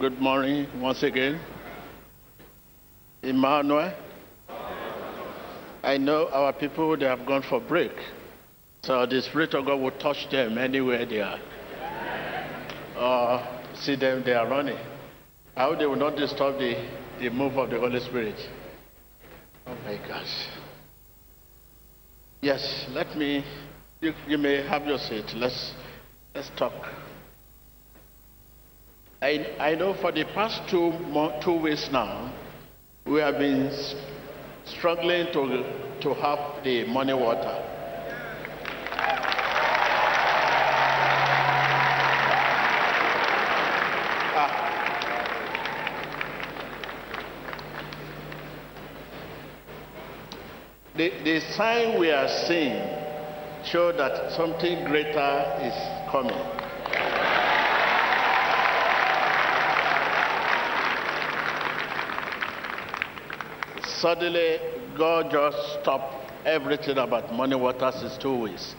Good morning once again. Emmanuel. I know our people, they have gone for break. So the Spirit of God will touch them anywhere they are. Uh, see them, they are running. I hope they will not disturb the, the move of the Holy Spirit. Oh my gosh. Yes, let me, you, you may have your seat. Let's, let's talk. I, I know for the past two, two weeks now, we have been struggling to, to have the morning water. Ah. The, the sign we are seeing show that something greater is coming. Suddenly, God just stopped everything about morning water since two weeks.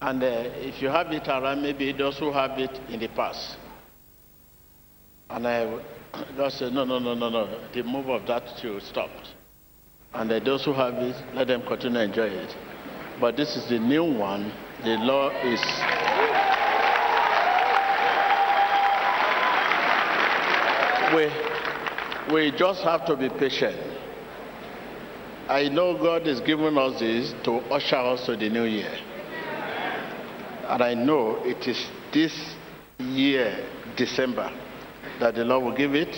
And uh, if you have it around, maybe those who have it in the past. And I just said, no, no, no, no, no. The move of that should stop. And uh, those who have it, let them continue to enjoy it. But this is the new one. The law is. We, we just have to be patient. I know God is giving us this to usher us to the new year. And I know it is this year, December, that the Lord will give it.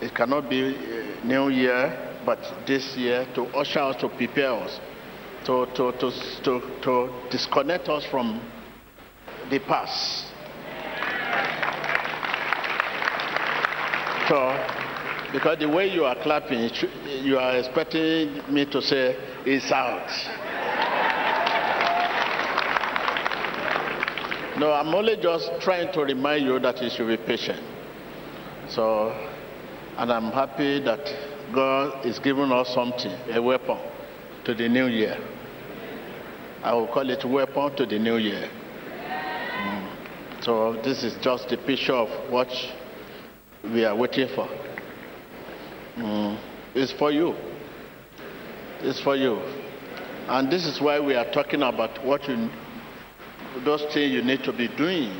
It cannot be uh, new year but this year to usher us, to prepare us, to, to, to, to, to disconnect us from the past. So, because the way you are clapping, you are expecting me to say, it's out. No, I'm only just trying to remind you that you should be patient. So, and I'm happy that God is giving us something, a weapon to the new year. I will call it weapon to the new year. Mm. So this is just a picture of what we are waiting for. Mm. It's for you. It's for you. And this is why we are talking about what you, those things you need to be doing.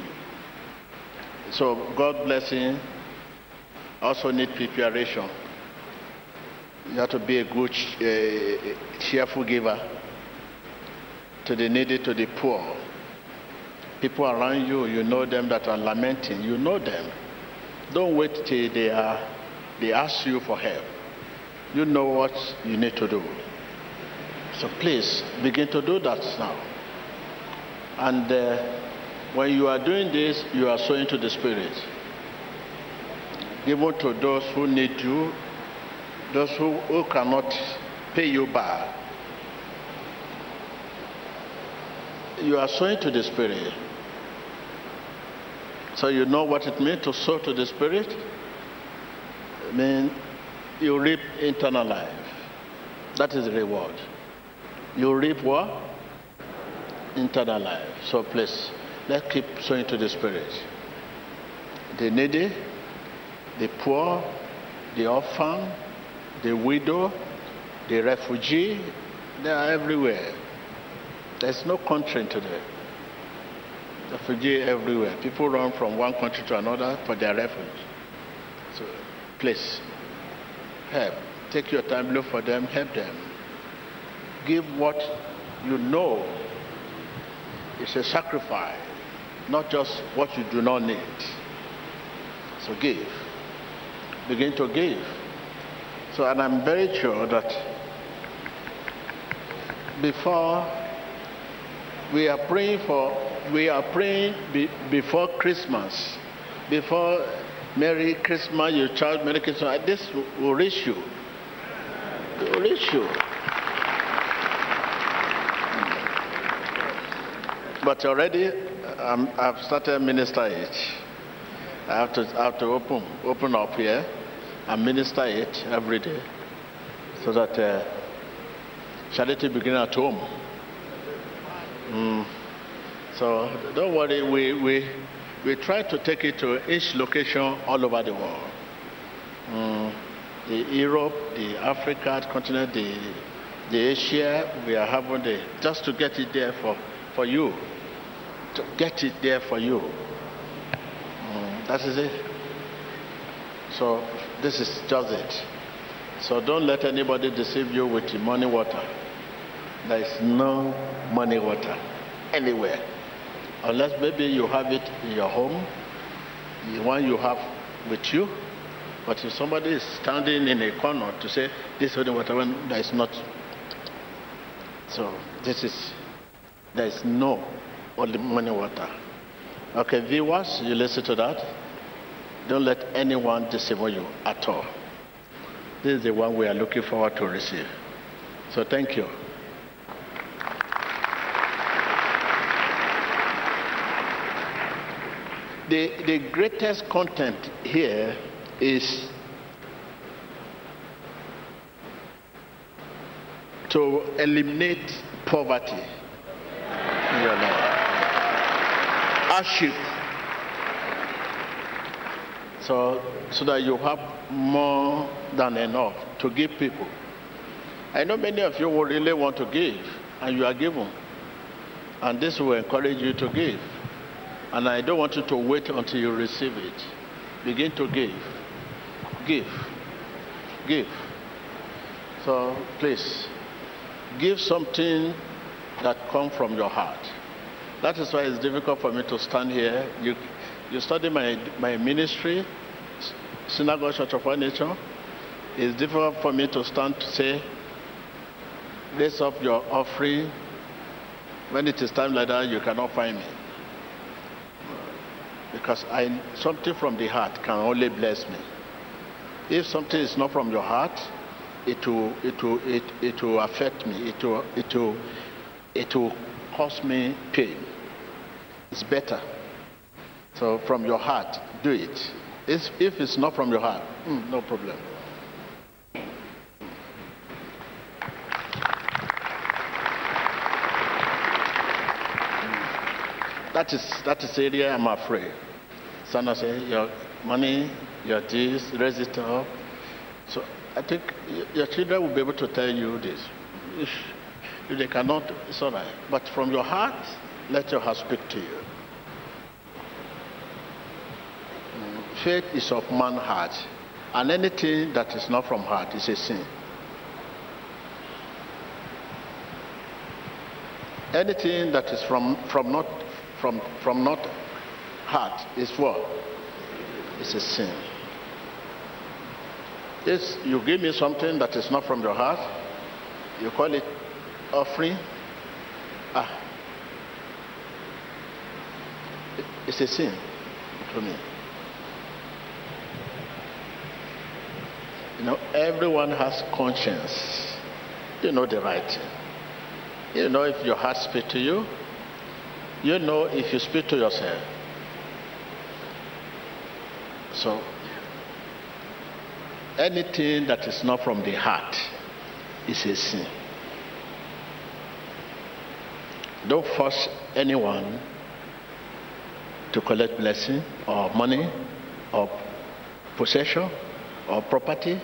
So God blessing also need preparation. You have to be a good, uh, cheerful giver to the needy, to the poor. People around you, you know them that are lamenting, you know them. Don't wait till they are they ask you for help. You know what you need to do. So please begin to do that now. And uh, when you are doing this, you are sowing to the Spirit. Give to those who need you those who, who cannot pay you back. You are sowing to the Spirit. So you know what it means to sow to the Spirit? I mean, you reap eternal life. That is the reward. You reap what? Eternal life. So please, let's keep sowing to the Spirit. The needy, the poor, the orphan, the widow, the refugee, they are everywhere. There's no country today. Refugee everywhere. People run from one country to another for their refuge. So please, help. Take your time, look for them, help them. Give what you know is a sacrifice, not just what you do not need. So give. Begin to give. So, and I'm very sure that before we are praying for, we are praying be, before Christmas, before Merry Christmas, your child, Merry Christmas, this will reach you. It will reach you. But already um, I've started minister it. I have to, I have to open, open up here and minister it every day so that uh, charity begin at home. Mm. So don't worry, we, we, We try to take it to each location all over the world. Mm, the Europe, the Africa continent, the, the Asia, we are having the, just to get it there for, for you. To get it there for you. Mm, that is it. So this is just it. So don't let anybody deceive you with the morning water. There is no morning water anywhere. Unless maybe you have it in your home, the one you have with you. But if somebody is standing in a corner to say, this holy water, when there is not. So this is, there is no only morning water. Okay, viewers, you listen to that. Don't let anyone deceive you at all. This is the one we are looking forward to receive. So thank you. The, the greatest content here is to eliminate poverty in your life, hardship, so, so that you have more than enough to give people. I know many of you will really want to give, and you are given. And this will encourage you to give. And I don't want you to wait until you receive it. Begin to give. Give. Give. So please, give something that comes from your heart. That is why it's difficult for me to stand here. You, you study my, my ministry, Synagogue Church of All Nations. It's difficult for me to stand to say, raise up your offering. When it is time like that, you cannot find me. Because I, something from the heart can only bless me. If something is not from your heart, it will, it will, it, it will affect me. It will, it, will, it will cause me pain. It's better so from your heart, do it. If, if it's not from your heart, mm, no problem. That is that is area I'm afraid. Sana say your money, your this, raise it up. So I think your children will be able to tell you this. If, if they cannot, it's all right. But from your heart, let your heart speak to you. faith is of man heart, and anything that is not from heart is a sin. Anything that is from, from not from from not heart is what? It's a sin. If you give me something that is not from your heart, you call it offering. Ah, it's a sin to me. You know, everyone has conscience. You know the right. You know if your heart speaks to you. You know if you speak to yourself. So, anything that is not from the heart is a sin. Don't force anyone to collect blessing or money or possession or property.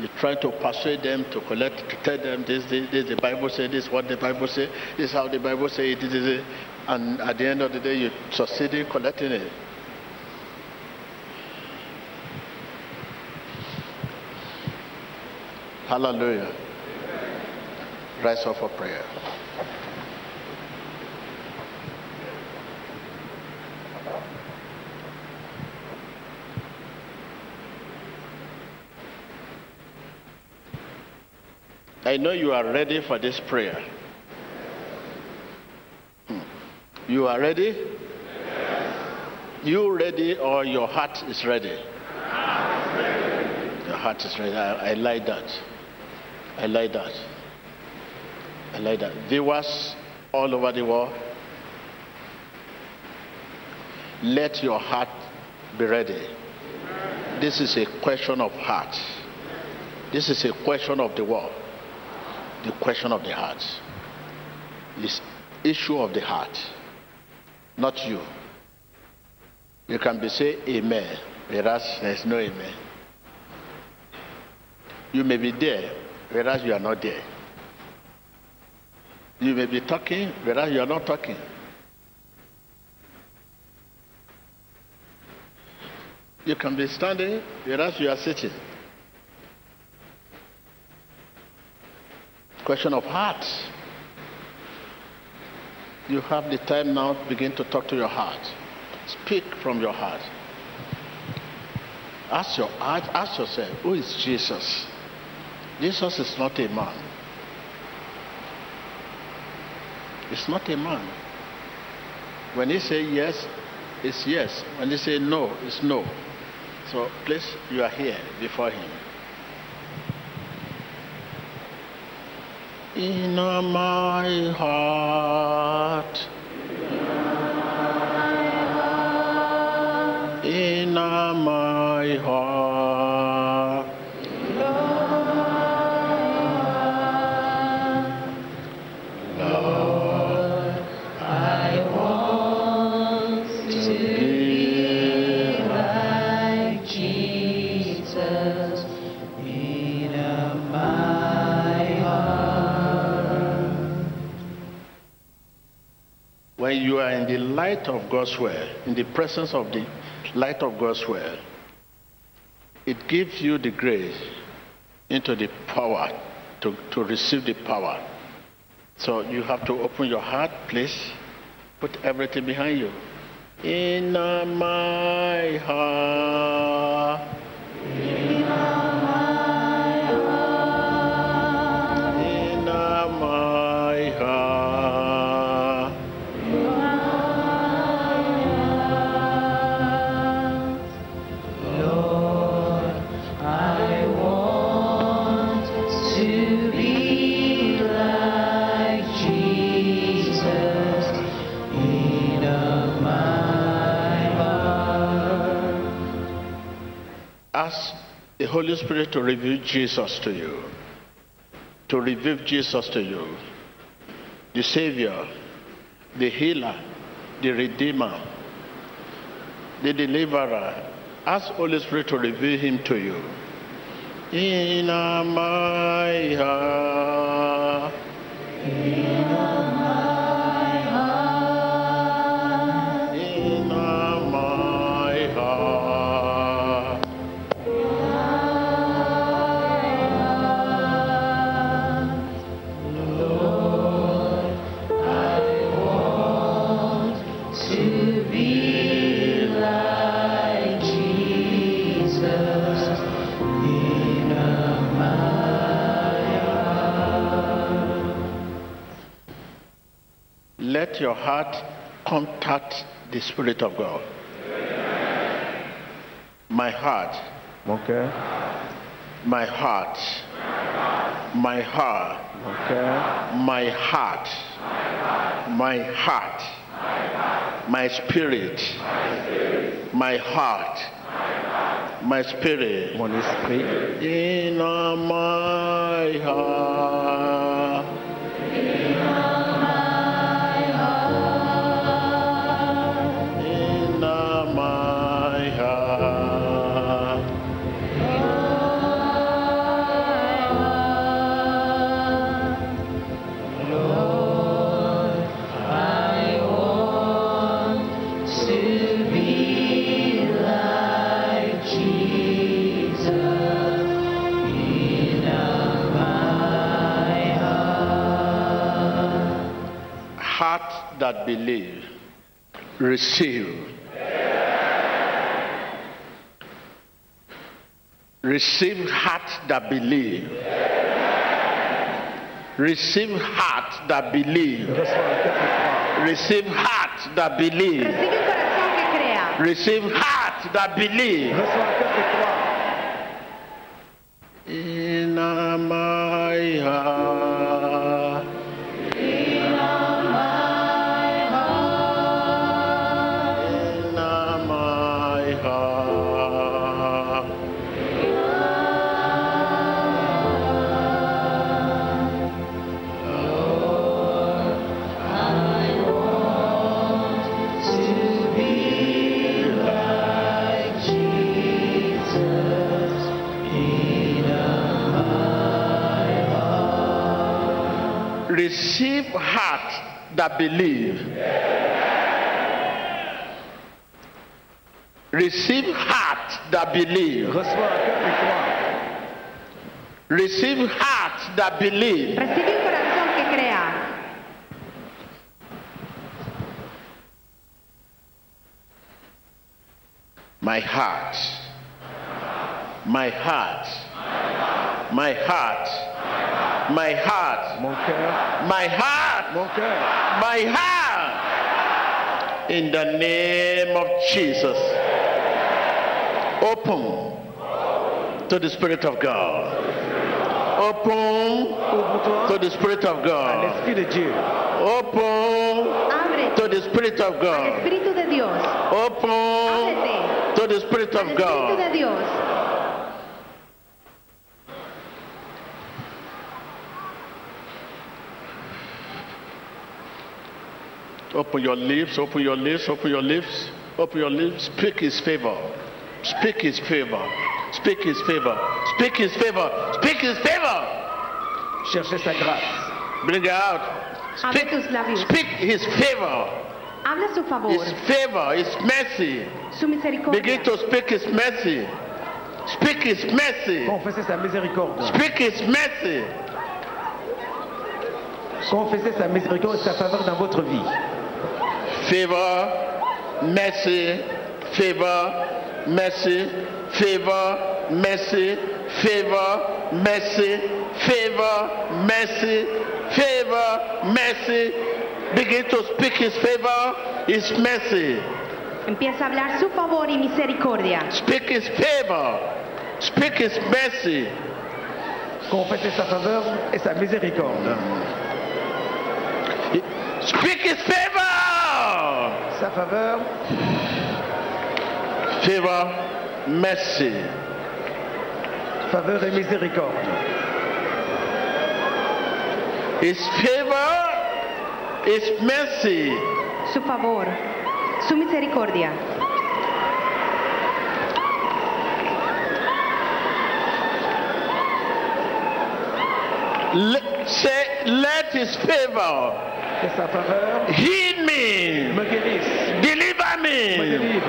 You try to persuade them to collect, to tell them this, this, this the Bible says, this what the Bible says, this is how the Bible says it, is. And at the end of the day, you succeed in collecting it. Hallelujah. Rise up for prayer. I know you are ready for this prayer. Hmm. You are ready? Yes. You ready or your heart is ready? ready. Your heart is ready. I, I like that. I like that. I like that. Viewers all over the world, let your heart be ready. This is a question of heart. This is a question of the world the question of the heart. This issue of the heart, not you. You can be say amen, whereas there's no amen. You may be there, whereas you are not there. You may be talking, whereas you are not talking. You can be standing, whereas you are sitting. Question of heart. You have the time now to begin to talk to your heart. Speak from your heart. Ask your heart, ask yourself, who is Jesus? Jesus is not a man. It's not a man. When he say yes, it's yes. When he say no, it's no. So please, you are here before him. In my heart. In my heart. When you are in the light of God's word, in the presence of the light of God's word, it gives you the grace into the power to, to receive the power. So you have to open your heart, please. Put everything behind you. In my heart. Holy Spirit to reveal Jesus to you. To reveal Jesus to you. The Savior, the Healer, the Redeemer, the Deliverer. Ask Holy Spirit to reveal Him to you. In my heart. In Let your heart contact the Spirit of God. My heart, Okay. my heart, my heart, Okay. my heart, my heart, my spirit, my heart, my spirit, Mon esprit. in my heart. Believe receive receive heart that believe receive heart that believe Reçois un cœur qui croit. receive heart that believe Recibe un corazón que crea. receive heart that believe Receive heart that believe. Receive heart that believe. Reçois un cœur qui croit. Receive heart that believe. Recibe un corazón que crea. My heart. My heart. My heart. My heart. Mon cœur, My heart. mon cœur. My heart. In the name of Jesus. Open to the Spirit of God. Open to the Spirit of God. l'Esprit de Dieu. Open to the Spirit of God. Espíritu de Dios. Open to the Spirit of God. Open your lips, open your lips, open your lips, open your lips. Speak his favor. Speak his favor. Speak his favor. Speak his favor. Speak his favor. Cherchez sa grâce. Bring it out. Speak, speak his favor. Habla su favor, His favor, his mercy. su misericordia. Begin to speak his mercy. Speak his mercy. Confessez sa miséricorde. Speak his mercy. Confessez sa miséricorde et sa faveur dans votre vie. Favor, mercy, favor, mercy, favor, mercy, favor, mercy, favor, mercy, favor, mercy. Begin to speak his favor, his mercy. Empieza a hablar su favor y misericordia. Speak his favor. Speak his mercy. Confessez sa faveur et sa miséricorde. Speak his favor. Sa faveur, Favor, mercy. faveur et miséricorde. His favor, his mercy. Su favor, su misericordia. Le- say, let his favor Que sa faveur heal me, me deliver me me.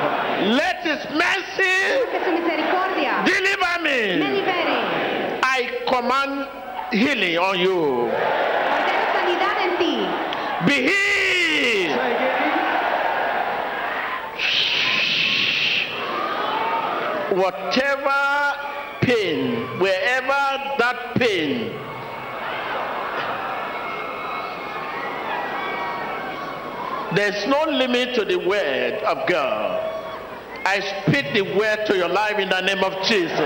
Let his mercy Que su misericordia deliver me me. I command healing on you. Ordeno sanidad en ti. Be healed. Whatever pain, wherever that pain, there's no limit to the word of God. I speak the word to your life in the name of Jesus.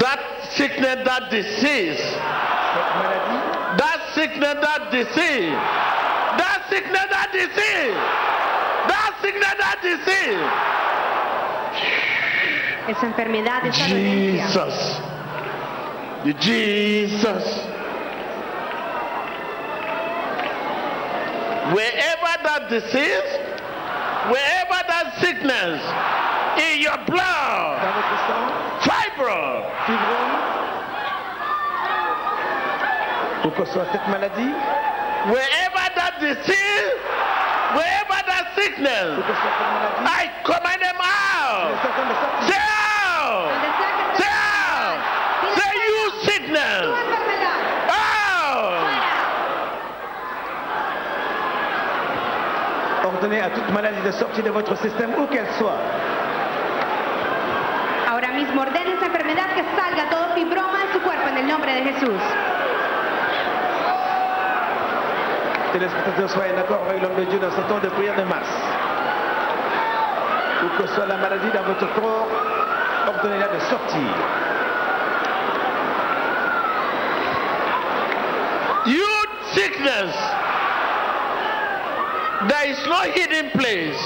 That sickness, that disease, that sickness, that disease, that sickness, that disease, that sickness, that disease. Esa enfermedad, esa dolencia. Jesus. Jesus. Wherever that disease, wherever that sickness in your blood, fibro, wherever that disease, wherever that sickness, I command de out. Ordonnez à toute maladie de sortir de votre système, où qu'elle soit. Ahora mismo ordena esa enfermedad que salga todo fibroma en su cuerpo en el nombre de Jesús. Téléspectateurs, soyez d'accord avec l'homme de Dieu dans ce temps de prière de masse. Que soit la maladie dans votre corps, ordonnez-la de sortir. You sickness. There is no hidden place.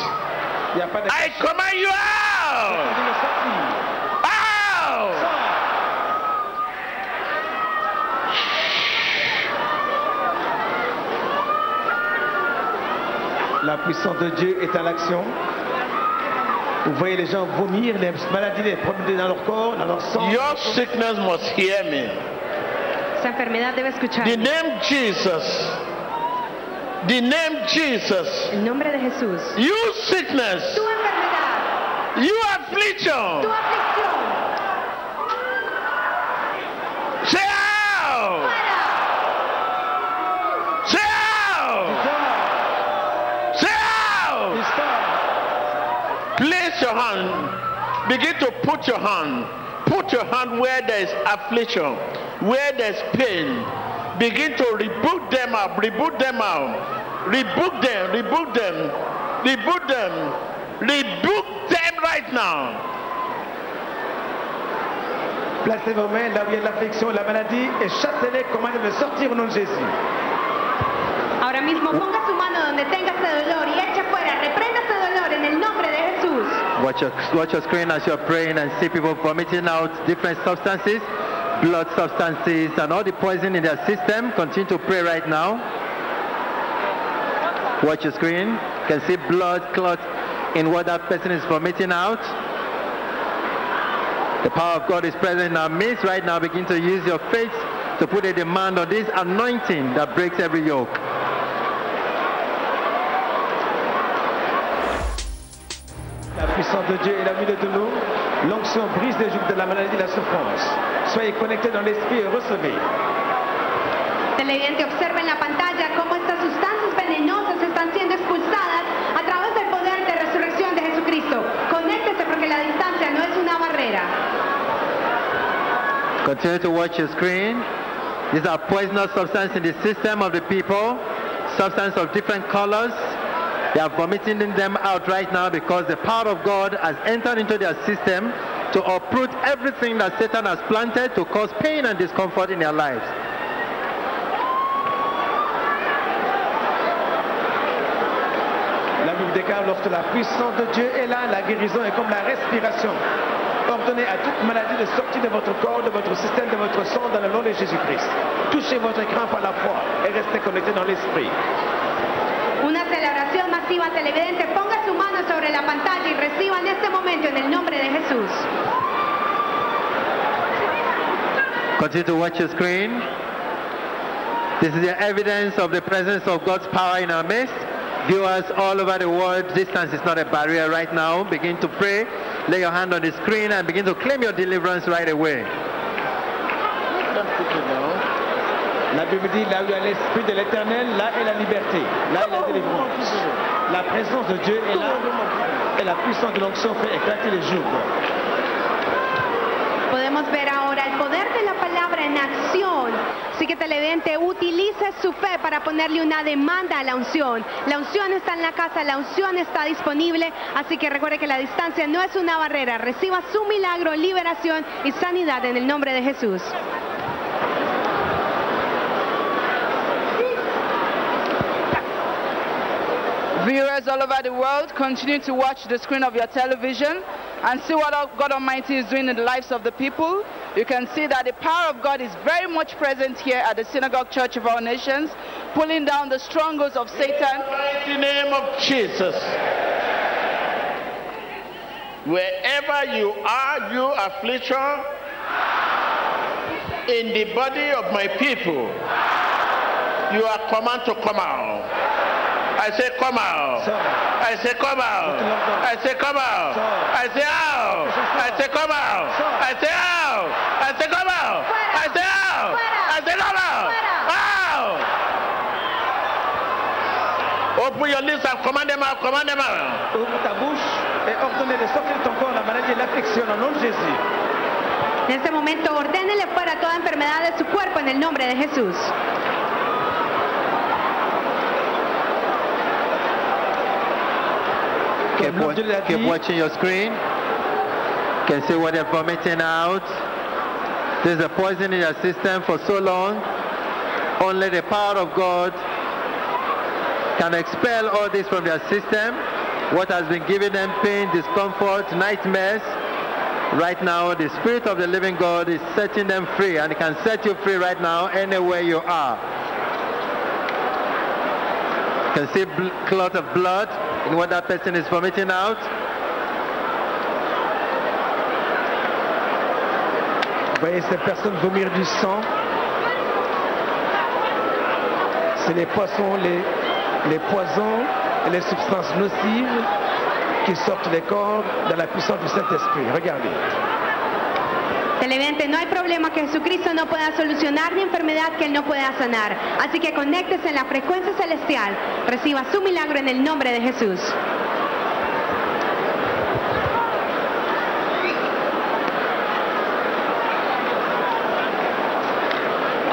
Il n'y a pas de I command you. Out. La puissance de Dieu est à l'action. Vous voyez les gens vomir, les maladies les promener dans leur corps, dans leur sang. Your sickness must hear me. Esa enfermedad debe escuchar. The name Jesus. The name Jesus. El nombre de Jesús. You sickness. Tu enfermedad, You affliction. tu aflicción, Say out. fuera, Say out. Sors, Say out. il sort. Place your hand. Begin to put your hand. Put your hand where there is affliction, where there is pain. Begin to rebuke them out. Rebuke them out. Rebuke them. Rebuke them. Rebuke them. Rebuke them right now. Placez vos mains là où il y a l'affliction, la maladie et chassez-les, commandez de sortir au nom de Jésus. Ahora mismo ponga su mano donde tenga ese dolor y eche fuera, reprenda ese dolor en el nombre de Jesús. Watch your, watch your screen as you're praying and see people vomiting out different substances, blood substances, and all the poison in their system. Continue to pray right now. Watch your screen. You can see blood clot in what that person is vomiting out. The power of God is present in our midst right now. Begin to use your faith to put a demand on this anointing that breaks every yoke. Puissance de Dieu est la de nous. L'onction brise les jougs de la maladie et la souffrance. Soyez connectés dans l'esprit et recevez. Televidente, observa en la pantalla cómo estas sustancias venenosas están siendo expulsadas a través del poder de resurrección de Jesucristo. Conéctese porque la distancia no es una barrera. Continue to watch your screen. These are poisonous substances in the system of the people, substance of different colors. They are vomiting them out right now because the power of God has entered into their system to uproot everything that Satan has planted to cause pain and discomfort in their lives. La Bible déclare lorsque la puissance de Dieu est là, la guérison est comme la respiration. Ordonnez à toute maladie de sortir de votre corps, de votre système, de votre sang dans le nom de Jésus-Christ. Touchez votre écran par la foi et restez connectés dans l'esprit. Una celebración televidente, ponga su mano sobre la pantalla y reciba en este momento en el nombre de Jesús. Continue to watch your screen. This is the evidence of the presence of God's power in our midst. Viewers all over the world, distance is not a barrier right now. Begin to pray, lay your hand on the screen, and begin to claim your deliverance right away. Let them put it down. La Bible dit là où il y a l'esprit de l'éternel, là est la liberté, là est la délivrance. La présence de Dieu est là et la puissance de l'onction fait éclater les jours. Podemos ver ahora el poder de la palabra en acción. Así que televidente, utilice su fe para ponerle una demanda a la unción. La unción está en la casa, la unción está disponible. Así que recuerde que la distancia no es una barrera. Reciba su milagro, liberación y sanidad en el nombre de Jesús. Viewers all over the world, continue to watch the screen of your television and see what God Almighty is doing in the lives of the people. You can see that the power of God is very much present here at the Synagogue Church of All Nations, pulling down the strongholds of Satan. In the name of Jesus. Wherever you are, you affliction in the body of my people, you are command to come out. I say come out. I say come out. I say come out. I say out. I say come out. I say out. I say come out. I say out. I say come out. Out. Open your lips and command them out. Command them out. Ouvre ta bouche et ordonnez de sortir de ton corps la maladie et l'affliction au nom de Jésus. En este momento, ordénele fuera toda enfermedad de su cuerpo en el nombre de Jesús. Keep, wa- keep watching your screen. Can see what they're vomiting out. There's a poison in your system for so long. Only the power of God can expel all this from their system. What has been giving them pain, discomfort, nightmares. Right now, the Spirit of the living God is setting them free, and it can set you free right now, anywhere you are. You can see clot of blood Vous voyez cette personne vomir du sang. C'est les poissons, les, les poisons et les substances nocives qui sortent des corps dans la puissance du Saint-Esprit. Regardez. Televidente, no hay problema que Jesucristo no pueda solucionar ni enfermedad que Él no pueda sanar. Así que conéctese en la frecuencia celestial. Reciba su milagro en el nombre de Jesús.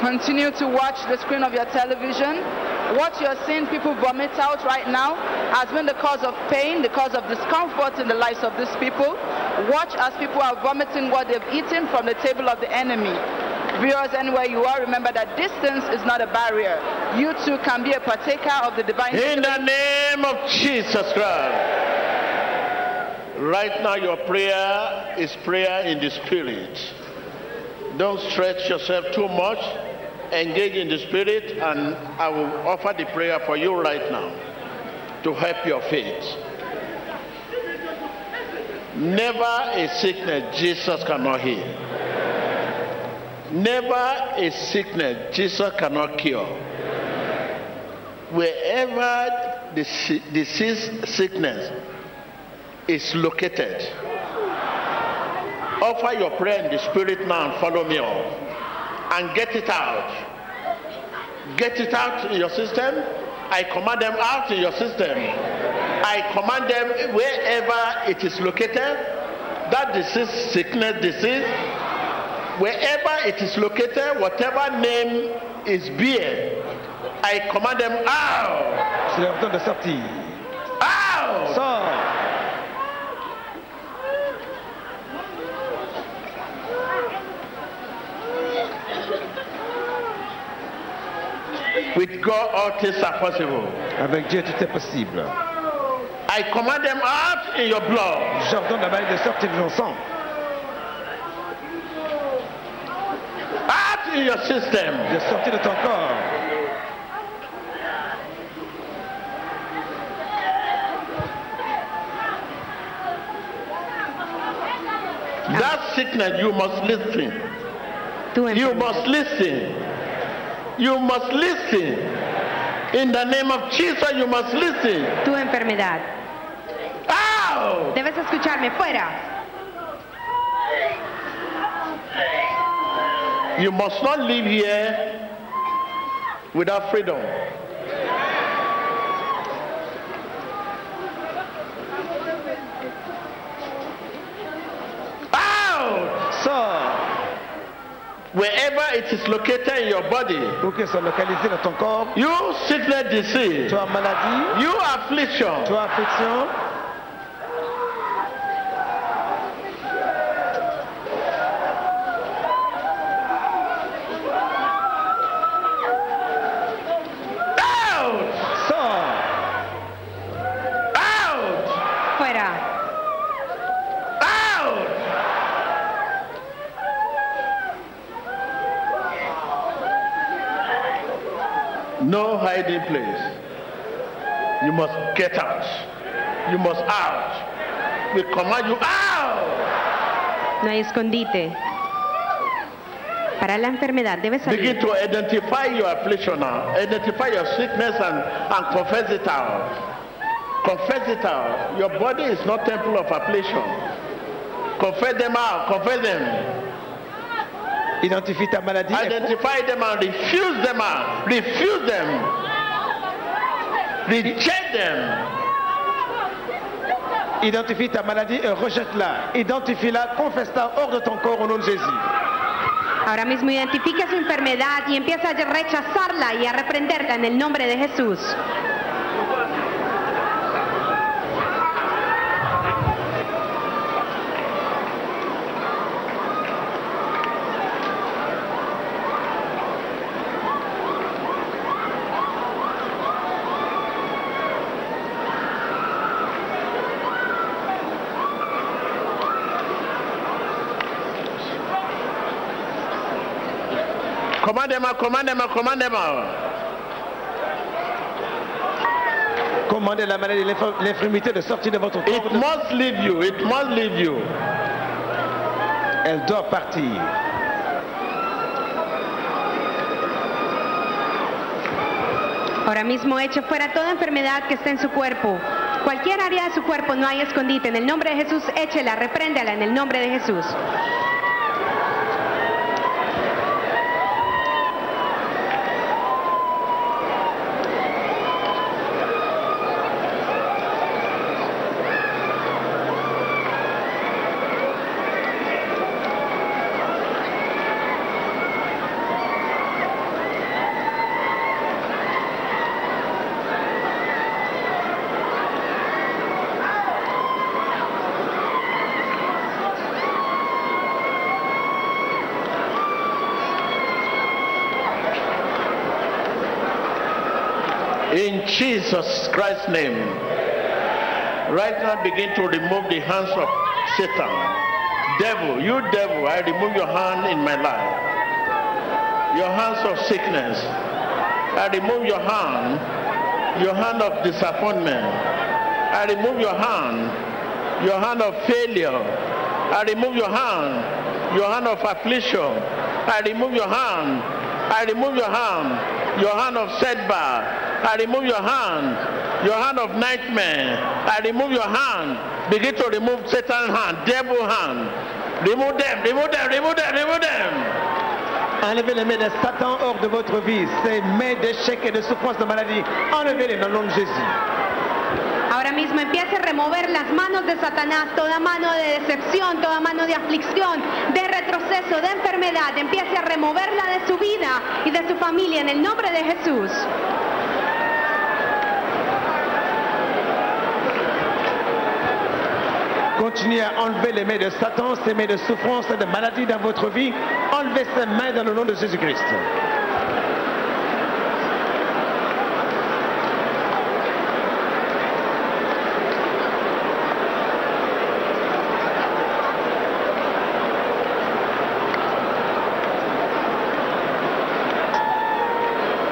Continue to watch the screen of your television. What you're seeing people vomit out right now has been the cause of pain, the cause of discomfort in the lives of these people. Watch as people are vomiting what they've eaten from the table of the enemy. Viewers, anywhere you are, remember that distance is not a barrier. You too can be a partaker of the divine. In the name of Jesus Christ. Right now, your prayer is prayer in the spirit. Don't stretch yourself too much. Engage in the spirit, and I will offer the prayer for you right now to help your faith. Never a sickness Jesus cannot heal. Never a sickness Jesus cannot cure. Wherever the disease sickness is located, offer your prayer in the spirit now and follow me on and get it out. Get it out in your system. I command them out in your system. I command them wherever it is located, that disease, sickness, disease, wherever it is located, whatever name is bear, I command them out. C'est temps de sortir. Out! Sors. With God, all things are possible. Avec Dieu, tout est possible. I command them out in your blood. J'ordonne la maladie de sortir de ton sang. Out in your system. De sortir de ton corps. That sickness, you must listen. You must listen. You must listen. In the name of Jesus, you must listen. Tu enfermedad. Out! Debes escucharme. Fuera. You must not live here without freedom. Out! Sors. Wherever it is located in your body, Pour qu'elles soient dans ton corps. you sickness disease, Tu as maladie. you affliction, Tu as affliction. out! Sors. Out! Fuera. Out! No hiding place. You must get out. You must out. We command you out. No hay escondite. Para la enfermedad debes Begin to identify your affliction now. Identify your sickness and, and confess it out. Confess it out. Your body is not temple of affliction. Confess them out. Confess them. Identifie ta maladie. et Identify them and refuse them out. Refuse them. Reject them. Identifie ta maladie et rejette-la. Identifie-la, confesse-la hors de ton corps au nom de Jésus. Ahora mismo identifica su enfermedad y empieza a rechazarla y a reprenderla en el nombre de Jesús. command them out, command them out, command. Commandez la maladie, l'infirmité de sortir de votre corps. It must leave you, it must leave you. Elle doit partir. Ahora mismo eche fuera toda enfermedad que esté en su cuerpo. Cualquier área de su cuerpo no hay escondite. En el nombre de Jesús, échela, repréndela en el nombre de Jesús. Jesus Christ's name, right now begin to remove the hands of Satan. Devil, you devil, I remove your hand in my life. Your hands of sickness. I remove your hand, your hand of disappointment. I remove your hand, your hand of failure. I remove your hand, your hand of affliction. I remove your hand, I remove your hand, your hand of setback. I remove your hand, your hand of nightmare. I remove your hand. Begin to remove Satan's hand, devil hand. Remove them, remove them, remove them, remove them. Enlevez les mains de Satan hors de votre vie. Ces mains d'échec et de souffrance de maladie. Enlevez-les dans le nom de Jésus. Ahora mismo empiece a remover las manos de Satanás, toda mano de decepción, toda mano de aflicción, de retroceso, de enfermedad. Empiece a removerla de su vida y de su familia en el nombre de Jesús. Continuez à enlever les mains de Satan, ces mains de souffrance et de maladie dans votre vie. Enlevez ces mains dans le nom de Jésus-Christ.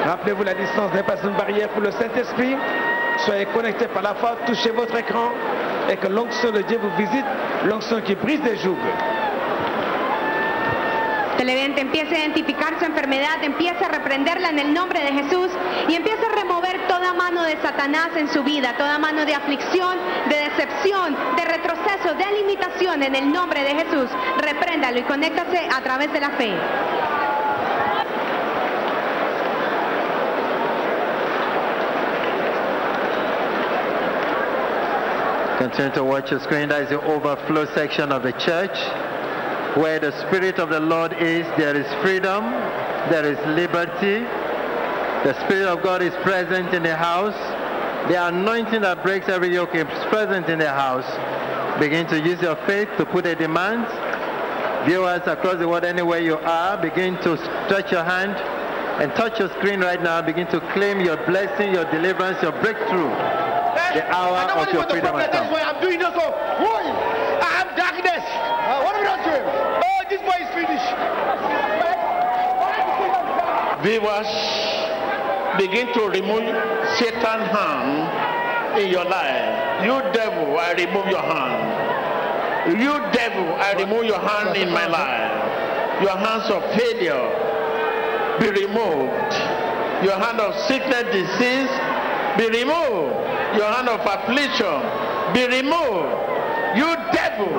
Rappelez-vous, la distance n'est pas une barrière pour le Saint-Esprit. Soyez connectés par la foi, touchez votre écran et que l'onction de Dieu vous visite, l'onction qui brise les jougs. Televidente empiece a identificar su enfermedad, empiece a reprenderla en el nombre de Jesús y empiece a remover toda mano de Satanás en su vida, toda mano de aflicción, de decepción, de retroceso, de limitación en el nombre de Jesús. Repréndalo y conéctase a través de la fe. Continue to watch your screen. That is the overflow section of the church. Where the Spirit of the Lord is, there is freedom, there is liberty. The Spirit of God is present in the house. The anointing that breaks every yoke is present in the house. Begin to use your faith to put a demand. Viewers across the world, anywhere you are, begin to stretch your hand and touch your screen right now. Begin to claim your blessing, your deliverance, your breakthrough. The hour I don't of want your to freedom has problem. That's come. I'm doing this. So, why? I have darkness. Uh, what have we done to him? Oh, this boy is finished. Viewers, begin to remove Satan's hand in your life. You devil, I remove your hand. You devil, I remove your hand in my life. Your hands of failure be removed. Your hand of sickness, disease be removed. Your hand of affliction be removed. You devil,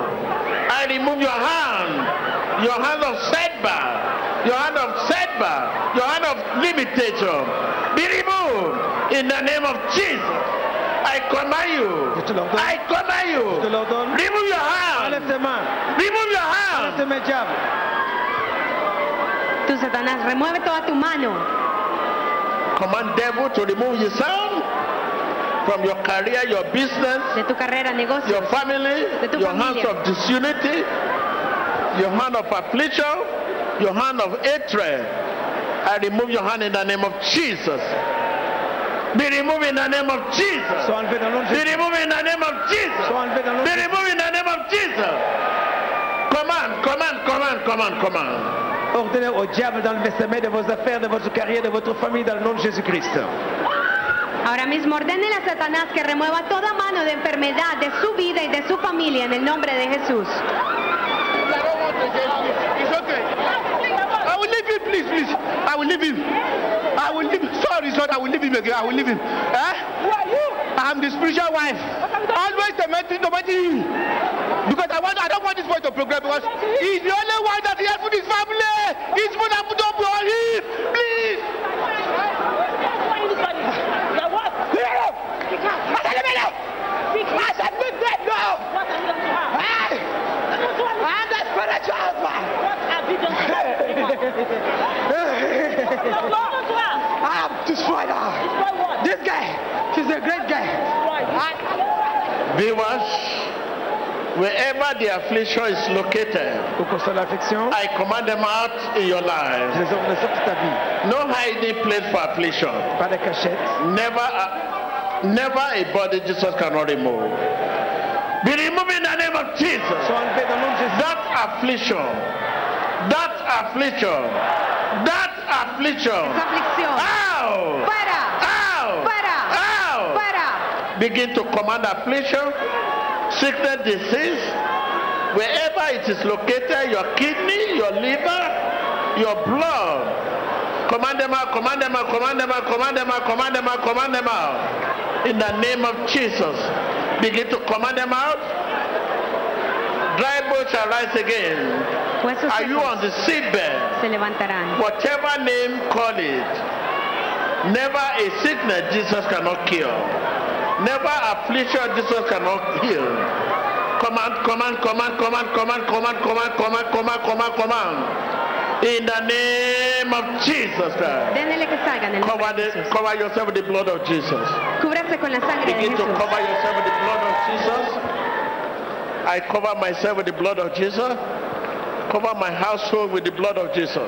I remove your hand. Your hand of setback. Your hand of setback. Your hand of limitation be removed in the name of Jesus. I command you. Je te l'ordonne. I command you. Je te l'ordonne. Remove your Enlève hand. tes mains. Remove your hand. mains, diable. Tú, Satanás, remueve toda tu mano. Command devil to remove his hand from your career, your business, De tu carrera, negocio. your family, De tu your hands familia. of disunity, your hand of affliction, your hand of hatred. I remove your hand in the name of Jesus. Be removed in the name of Jesus. Dans le Be Jésus. removed in the name of Jesus. Dans le Be de Jésus. removed in the name of Jesus. Command, command, command, command, command. Ordonnez au diable d'enlever ses mains de vos affaires, de votre carrière, de votre famille dans le nom de Jésus-Christ. Ahora mismo ordénele a Satanás que remueva toda mano de enfermedad de su vida y de su familia en el nombre de Jesús. I will leave him, please, please. I will leave him. I will leave him. Sorry, Lord, I will leave him again. I will leave him. Eh? Who are you? I'm the spiritual wife. Always tormenting, tormenting him. Because I want, I don't want this boy to progress because he's the only one that he has put his family. He's put up put up on him. Please. Let me go. I, I'm the spiritual husband. I'm destroyed now. This guy, he's a great guy. Viewers, wherever the affliction is located, I command them out in your life. No hiding place for affliction. Never. Uh, never a body Jesus cannot remove. Be removed in the name of Jesus. Sois enlevé dans le nom de Jésus. That affliction, that affliction, that affliction. Esa aflicción. Ow! Fuera. Ow! Fuera. Ow! Fuera. Begin to command affliction, sickness, disease, wherever it is located, your kidney, your liver, your blood. Command them out, command them out, command them out, command them out, command them out, command them out. In the name of Jesus. Begin to command them out. Dry bones shall rise again. Are you on the seatbelt? se levantarán. Whatever name call it, never a sickness Jesus cannot cure. Never affliction Jesus cannot heal. Command, command, command, command, command, command, command, command, command, command, command. In the name of Jesus Christ. Dénele que salgan en el Cover, nombre de the, cover yourself with the blood of Jesus. Cúbrase con la sangre de Begin to cover yourself with the blood of Jesus. I cover myself with the blood of Jesus. Cover my household with the blood of Jesus.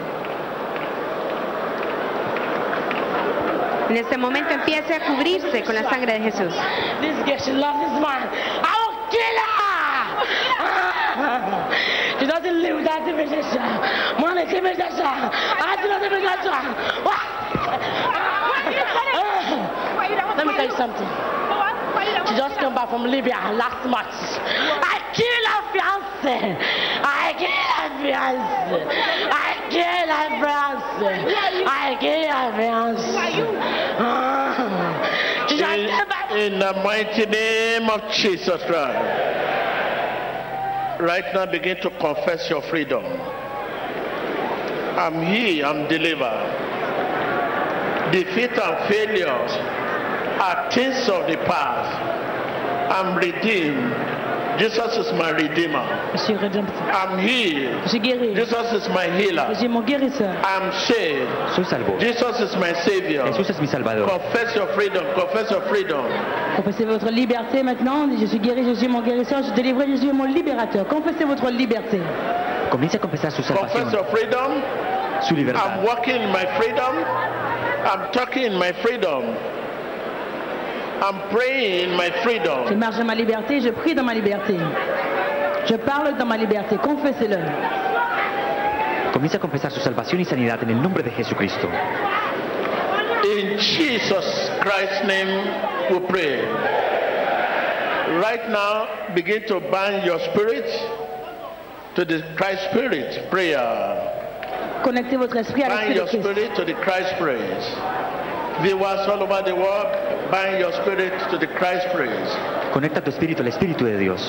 En este momento empiece a cubrirse con la sangre de Jesús. This girl, she loves this man. I will kill her. she doesn't live without divination. Money, divination. I do not divination. Let me tell you something. She just came back from Libya last March. I killed her fiance. I killed her fiance. I killed her fiance. I killed her fiance. Ah. She just came back. In, in the mighty name of Jesus Christ. Right now, begin to confess your freedom. I'm here, I'm delivered. Defeat and failures are things of the past. I'm redeemed. Jesus is my redeemer. Je suis rédempteur. I'm healed. Je suis guéri. Jesus is my healer. J'ai mon guérisseur. I'm saved. Soy salvo. Jesus is my savior. Jesús es mi salvador. Confess your freedom. Confess your freedom. Confessez votre liberté maintenant. Je suis guéri, je suis mon guérisseur, je suis délivré, je suis mon libérateur. Confessez votre liberté. Comienza a confesar su Confess your freedom. su I'm libertad. walking in my freedom. I'm talking in my freedom. I'm praying in my freedom. Je marche dans ma liberté, je prie dans ma liberté. Je parle dans ma liberté. Confessez-le. Comienza a confesar su salvación y sanidad en el nombre de Jesucristo. In Jesus Christ's name we pray. Right now, begin to bind your spirit to the Christ spirit prayer. Connectez votre esprit à Bind l'esprit de Christ. Bind your spirit to the Christ praise. Viewers all over the world, bind your spirit to the Christ praise. Conecta tu espíritu al Espíritu de Dios.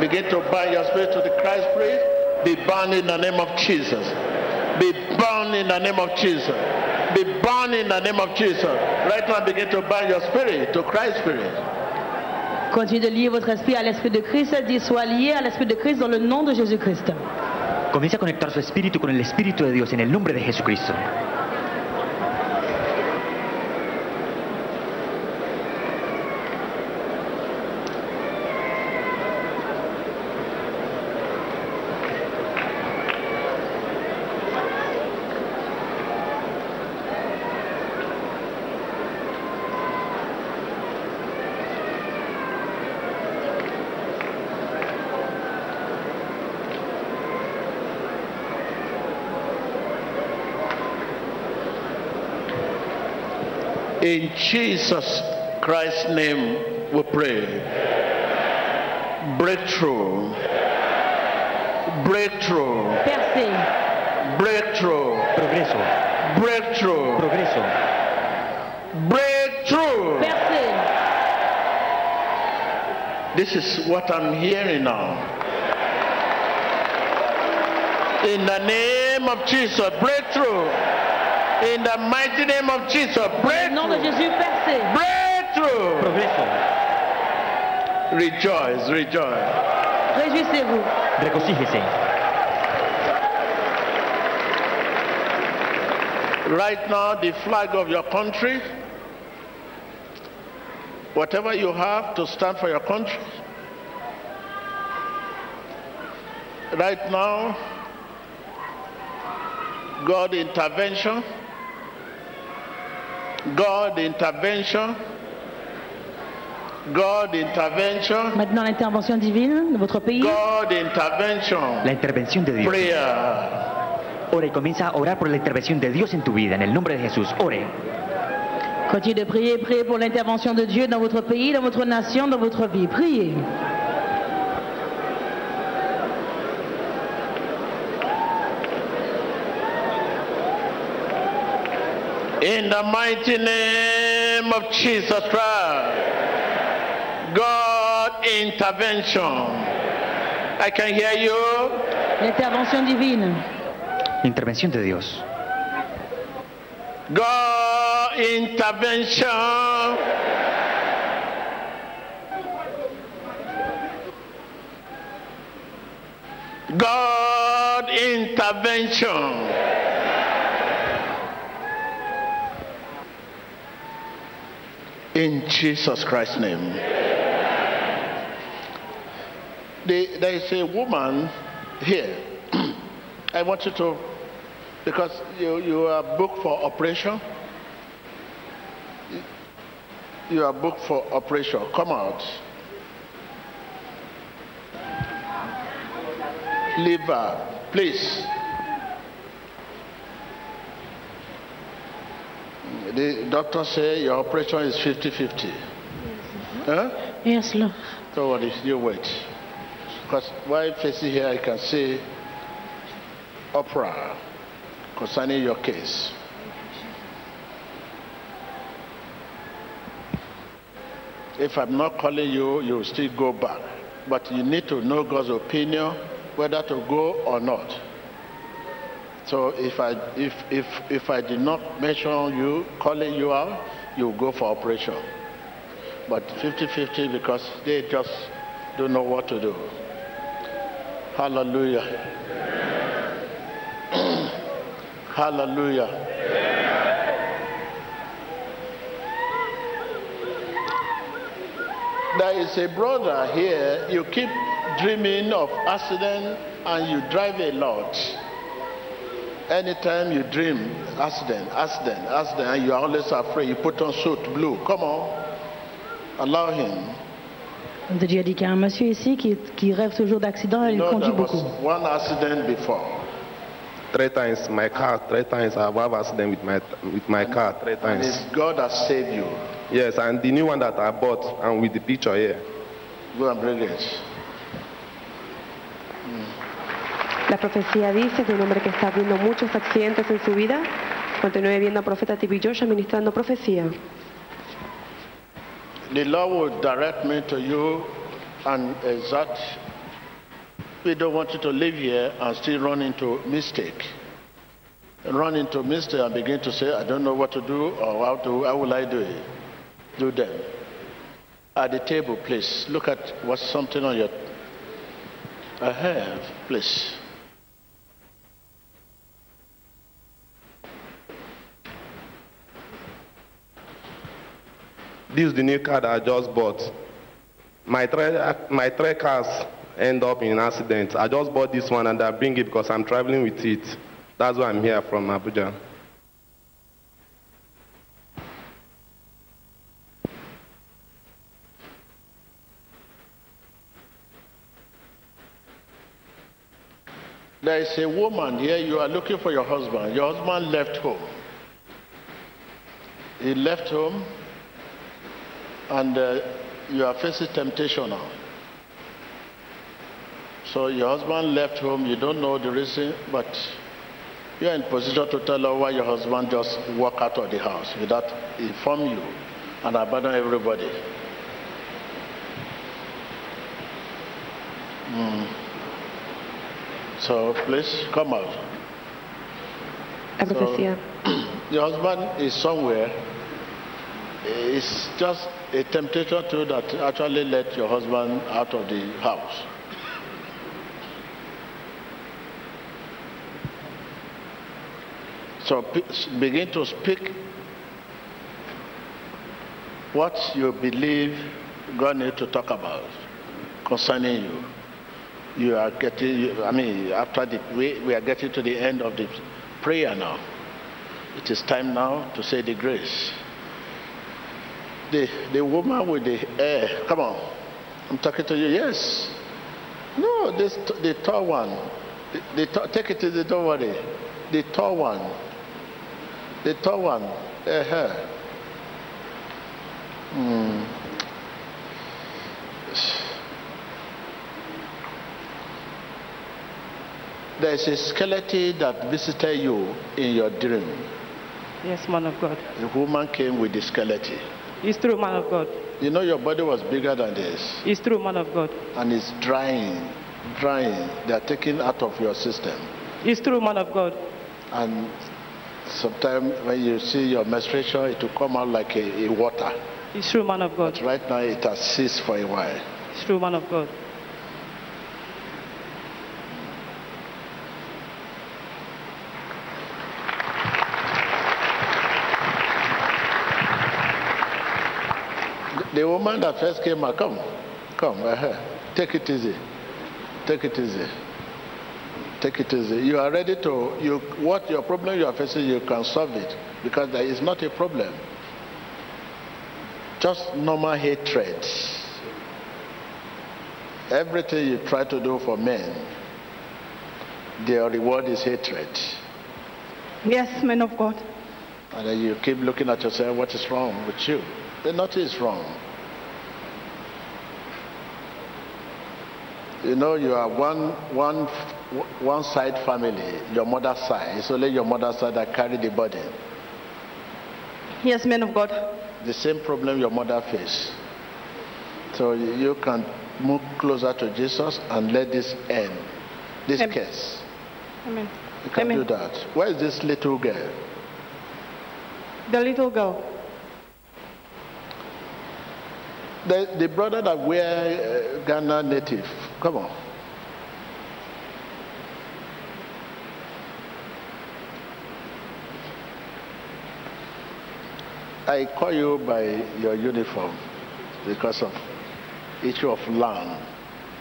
Begin to bind your spirit to the Christ praise. Be bound in the name of Jesus. Be bound in the name of Jesus. Be bound in the name of Jesus. Right now, begin to bind your spirit to Christ spirit. Continuez de lier votre esprit à l'esprit de Christ. Dit soit lié à l'esprit de Christ dans le nom de Jésus-Christ. Comienza a conectar su espíritu con el Espíritu de Dios en el nombre de Jesucristo. In Jesus Christ's name we pray. Breakthrough. Breakthrough. Percez, Breakthrough. Progreso, Breakthrough. progreso, Breakthrough. Percée. This is what I'm hearing now. In the name of Jesus, breakthrough. In the mighty name of Jesus, Au nom de breakthrough. Jésus, percée. Breakthrough. progreso. Rejoice, rejoice. Réjouissez-vous. Regocíjese. Right now, the flag of your country, whatever you have to stand for your country. Right now, God intervention, God intervention, God intervention, Maintenant, l'intervention divine de votre pays. God intervention, La intervención de Dios. prayer. Ora y comienza a orar por la intervención de Dios en tu vida, en el nombre de Jesús. Ore. Continuez de prier, priez pour l'intervention de Dieu dans votre pays, dans votre nation, dans votre vie. Priez. In the mighty name of Jesus Christ, God intervention. I can hear you. L'intervention divine. Intervención de Dios. God intervention. God intervention. In Jesus Christ's name. The- there is a woman here. I want you to, because you, you are booked for operation. You are booked for operation. Come out. Liver, please. The doctor say your operation is 50-50. Huh? Yes, Lord. So what is you wait? Because while facing here, I can see opera concerning your case. If I'm not calling you, you will still go back. But you need to know God's opinion whether to go or not. So if I if if if I did not mention you, calling you out, you go for operation but 50-50 because they just don't know what to do. Hallelujah. Hallelujah. There is a brother here, you keep dreaming of accident and you drive a lot. Anytime you dream accident, accident, accident, and you are always afraid, you put on suit blue. Come on. Allow him. Dieu a dit qu'il y a un monsieur ici qui, qui rêve toujours d'accident et il No, conduit there was beaucoup. one accident before. Three times my car, three times I've had accident with my with my car, three And times. it's God has saved you. Yes, and the new one that I bought and with the picture here. Go and bring it. La profecía dice de un hombre que está viendo muchos accidentes en su vida. Continúe viendo a profeta T.B. Josh administrando profecía. The Lord will direct me to you and exact. We don't want you to live here and still run into mistake. Run into mistake and begin to say, I don't know what to do or how to how will I do it? Do them. At the table, please. Look at what's something on your I have, please. This is the new car that I just bought. My three, my three cars end up in accidents. I just bought this one and I bring it because I'm traveling with it. That's why I'm here from Abuja. There is a woman here, you are looking for your husband. Your husband left home. He left home, and uh, you are facing temptation now. So your husband left home, you don't know the reason, but You are in position to tell her why your husband just walk out of the house without inform you and abandon everybody. Mm. So please come out. Profecía. Your husband is somewhere. It's just a temptation to that actually let your husband out of the house. So begin to speak what you believe God needs to talk about concerning you. You are getting, I mean, after the, we, we are getting to the end of the prayer now. It is time now to say the grace. The, the woman with the hair, come on. I'm talking to you, yes. No, this, the tall one. The, the take it easy, don't worry. The tall one. The tall one. Uh-huh. Hmm. There is a skeleton that visited you in your dream. Yes, man of God. The woman came with the skeleton. It's true, man of God. You know your body was bigger than this, It's true, man of God. and it's drying, drying. They are taking out of your system, It's true, man of God. and sometimes when you see your menstruation, it will come out like a, a water. It's true, man of God. But right now, it has ceased for a while. It's true, man of God. The woman that first came out, come, come, uh take it easy, take it easy, take it easy. You are ready to, you, what your problem you are facing, you can solve it because there is not a problem. Just normal hatred. Everything you try to do for men, their reward is hatred. Yes, man of God. And then you keep looking at yourself, what is wrong with you? Then nothing is wrong. You know, you are one, one, one side family, your mother's side. It's only your mother's side that carry the burden. Yes, men of God. The same problem your mother faced. So you can move closer to Jesus and let this end, this Amen. case. Amen. You can Amen. do that. Where is this little girl? The little girl. The, the brother that wear uh, Ghana native. Come on. I call you by your uniform because of issue of land.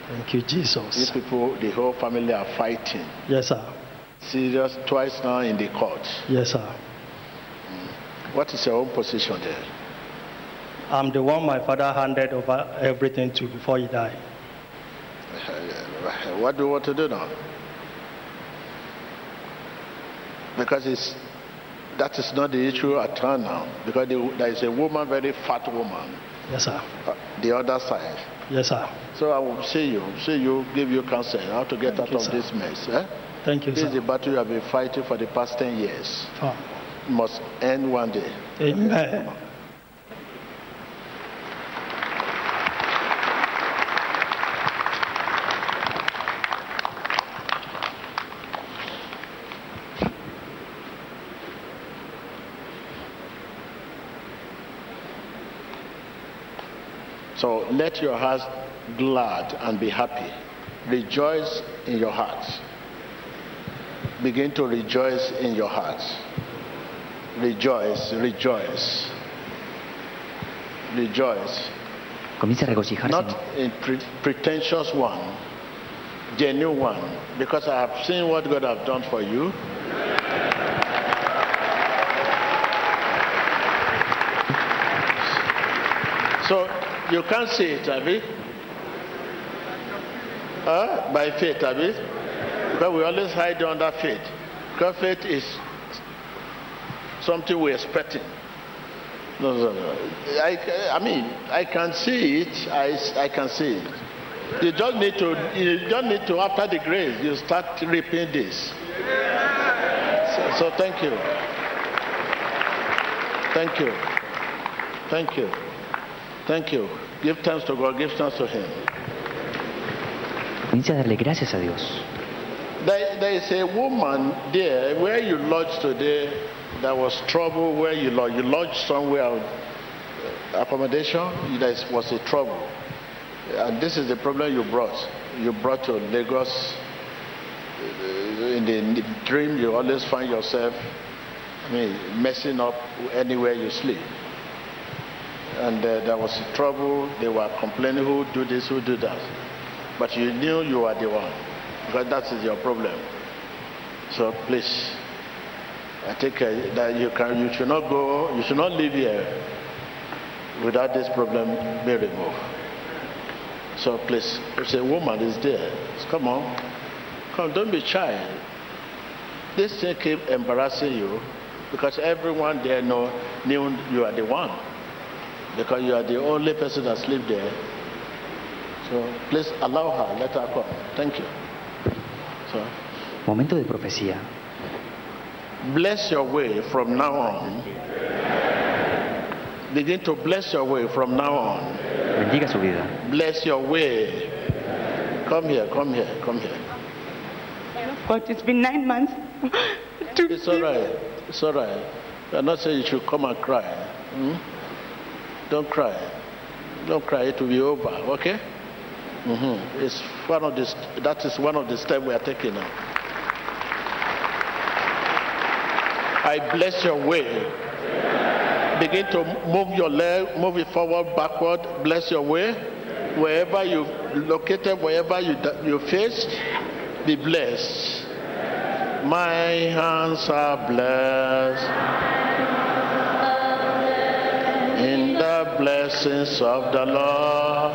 Thank you, Jesus. These people, the whole family are fighting. Yes, sir. Serious twice now in the court. Yes, sir. What is your own position there? I'm the one my father handed over everything to before he died. What do you want to do now? Because it's, that is not the issue at hand now. Because there is a woman, very fat woman, Yes, sir. uh, the other side. Yes, sir. So I will see you, see you, give you counsel how to get Thank out you, of sir. this mess. Eh? Thank you, This is sir. the battle you have been fighting for the past 10 years. Fine. Must end one day. Amen. So let your heart glad and be happy. Rejoice in your heart. Begin to rejoice in your heart. Rejoice, rejoice. Rejoice. Comienza a regocijarse. Not in pre- pretentious one, genuine one. Because I have seen what God have done for you. So you can't see it, Abi. Huh? By faith, Abi. But we always hide under faith. Because faith is something we're expecting. No, no, no. I, I mean, I can see it. I, I can see it. You just need to, you just need to, after the grace, you start reaping this. So thank you. Thank you. Thank you. Thank you. Give thanks to God. Give thanks to Him. Comienza a darle gracias a Dios. There, there is a woman there where you lodged today. There was trouble where you lodged. You lodged somewhere, uh, accommodation. There was a trouble, and this is the problem you brought. You brought to Lagos. Uh, In the, in the dream, you always find yourself, I mean, messing up anywhere you sleep. And uh, there was trouble. They were complaining, who do this, who do that. But you knew you were the one because that is your problem. So please, I think uh, that you can, you should not go, you should not live here without this problem being removed. So please, if a woman is there, come on, come, don't be shy. This thing keep embarrassing you because everyone there know knew you are the one because you are the only person that sleep there. So please allow her, let her come. Thank you. So Momento de profecía. bless your way from now on. Begin to bless your way from now on. Bendiga su vida. Bless your way. Come here, come here, come here. But it's been nine months. It's all right. It's all right. I'm not saying you should come and cry. hmm? Don't cry. Don't cry. It will be over. Okay? hmm It's one of the. st- That is one of the steps we are taking now. I bless your way. Begin to move your leg, move it forward, backward. Bless your way. Wherever you located, wherever you you faced, be blessed. My hands are blessed blessings of the Lord.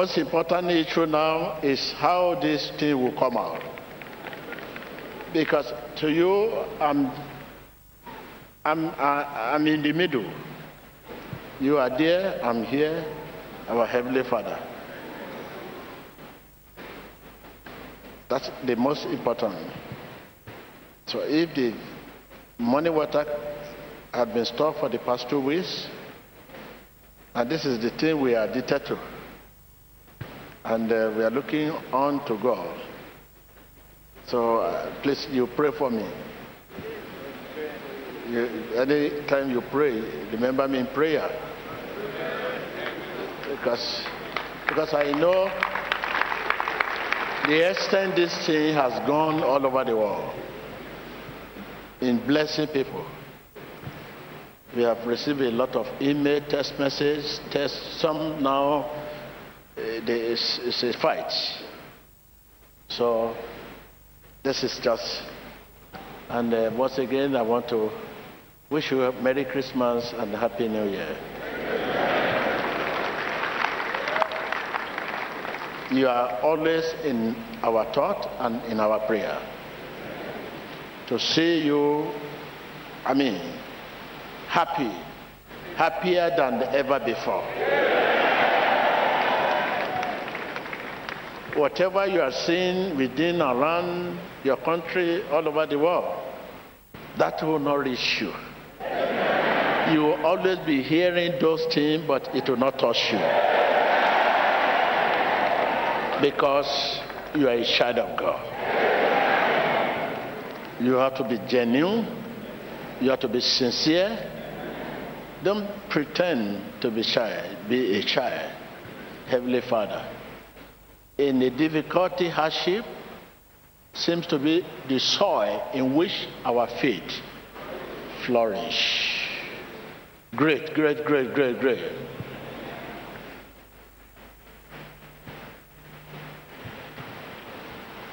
Most important issue now is how this thing will come out. Because to you, I'm, I'm, I'm in the middle. You are there, I'm here, our Heavenly Father. That's the most important. So if the morning water had been stored for the past two weeks, and this is the thing we are addicted to. And uh, we are looking on to God. So uh, please, you pray for me. You, anytime you pray, remember me in prayer. Because, because I know the extent this thing has gone all over the world in blessing people. We have received a lot of email, text messages, text. Some now, is it's a fight. So this is just. And uh, once again, I want to wish you a Merry Christmas and Happy New Year. You are always in our thought and in our prayer. To see you, I mean, happy, happier than ever before. Whatever you are seeing within, around your country, all over the world, that will not reach you. You will always be hearing those things, but it will not touch you. Because you are a child of God. You have to be genuine. You have to be sincere. Don't pretend to be shy. Be a child. Heavenly Father. In the difficulty, hardship, seems to be the soil in which our faith flourish. Great, great, great, great, great.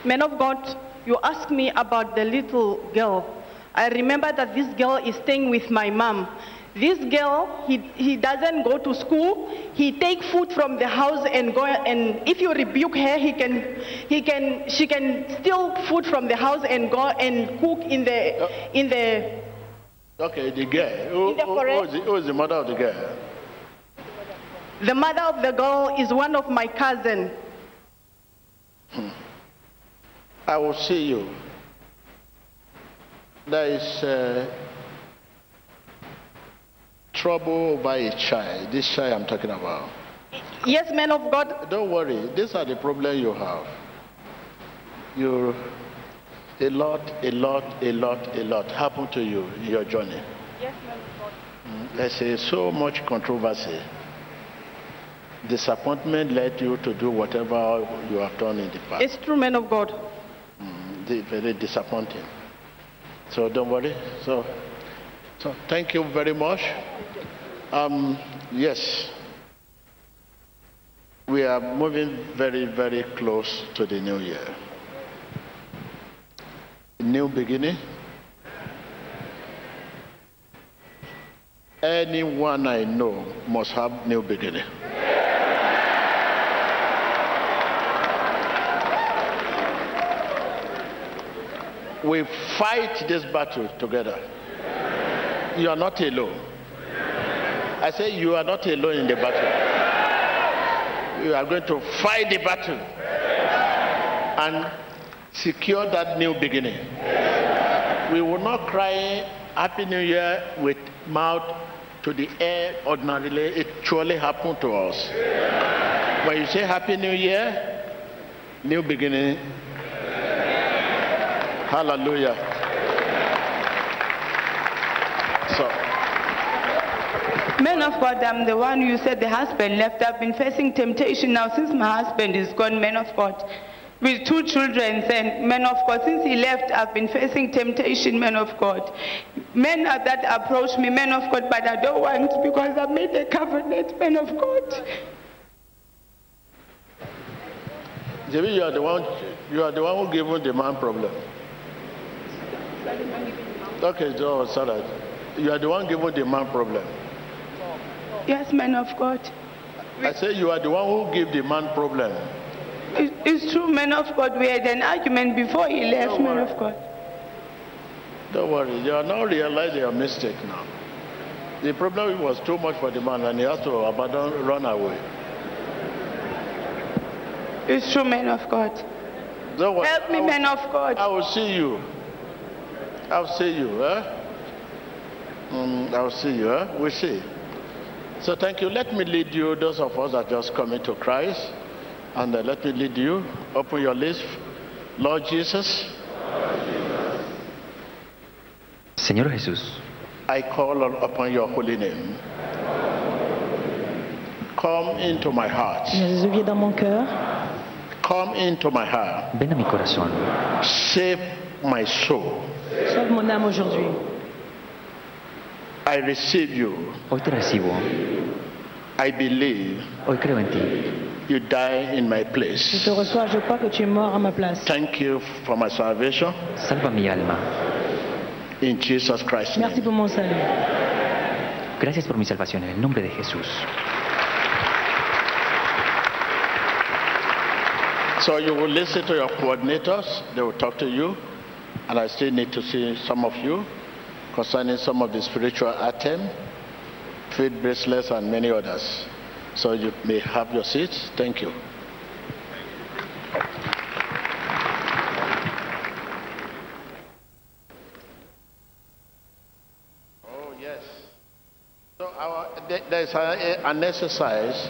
Man of God, you asked me about the little girl. I remember that this girl is staying with my mom. This girl, he, he doesn't go to school. He take food from the house and go and if you rebuke her, he can he can she can steal food from the house and go and cook in the in the Okay, the girl. Who, In the who- who the, who is the mother of the girl? the mother of the girl is one of my cousin. I will see you. There is uh, trouble by a child. This child I'm talking about. Yes, man of God. Don't worry. These are the problems you have. You, a lot, a lot, a lot, a lot happened to you in your journey. Yes, man of God. Mm, There's so much controversy. Disappointment led you to do whatever you have done in the past. It's true, man of God. Di- very disappointing. So don't worry. So, so thank you very much. Um, yes, we are moving very, very close to the new year. New beginning. Anyone I know must have new beginning. We fight this battle together. You are not alone. I say you are not alone in the battle. You are going to fight the battle and secure that new beginning. We will not cry Happy New Year with mouth to the air ordinarily. It surely happened to us. When you say Happy New Year, new beginning, Hallelujah. So, Man of God, I'm the one you said the husband left. I've been facing temptation now since my husband is gone, man of God. With two children, and man of God, since he left, I've been facing temptation, man of God. Men are that approach me, man of God, but I don't want because I made a covenant, man of God. Jimmy, you are the one. You are the one who gave him the man problem. Okay, Joe, sorry. You are the one giving the man problem. Yes, man of God. I say you are the one who gave the man problem. It- It's true, man of God. We had an argument before he left, man of God. Don't worry, you are now realizing your mistake now. The problem was too much for the man and he has to abandon, run away. It's true, man of God. Don't worry. Help me, will- man of God. I will see you. I'll see you, eh? Mm, I'll see you, eh? We'll see. So thank you. Let me lead you, those of us that just coming to Christ, and uh, let me lead you. Open your lips. Lord Jesus, Señor Jesús, I call on- upon your holy name. Come into my heart. Jésus, viens dans mon cœur. Come into my heart. ven a mi corazón. Save my soul. Sauve mon âme aujourd'hui. I receive you. Hoy te recibo. I believe Hoy creo en ti. you die in my Je place. te reçois, je crois que tu es mort à ma place. Thank you for my salvation. Salva mi alma. In Jesus Christ. Merci pour mon salut. Gracias por mi salvación en el nombre de Jesús. So you will listen to your coordinators. They will talk to you. And I still need to see some of you concerning some of the spiritual items, faith bracelets, and many others. So you may have your seats. Thank you. Oh, yes. So our, there's an exercise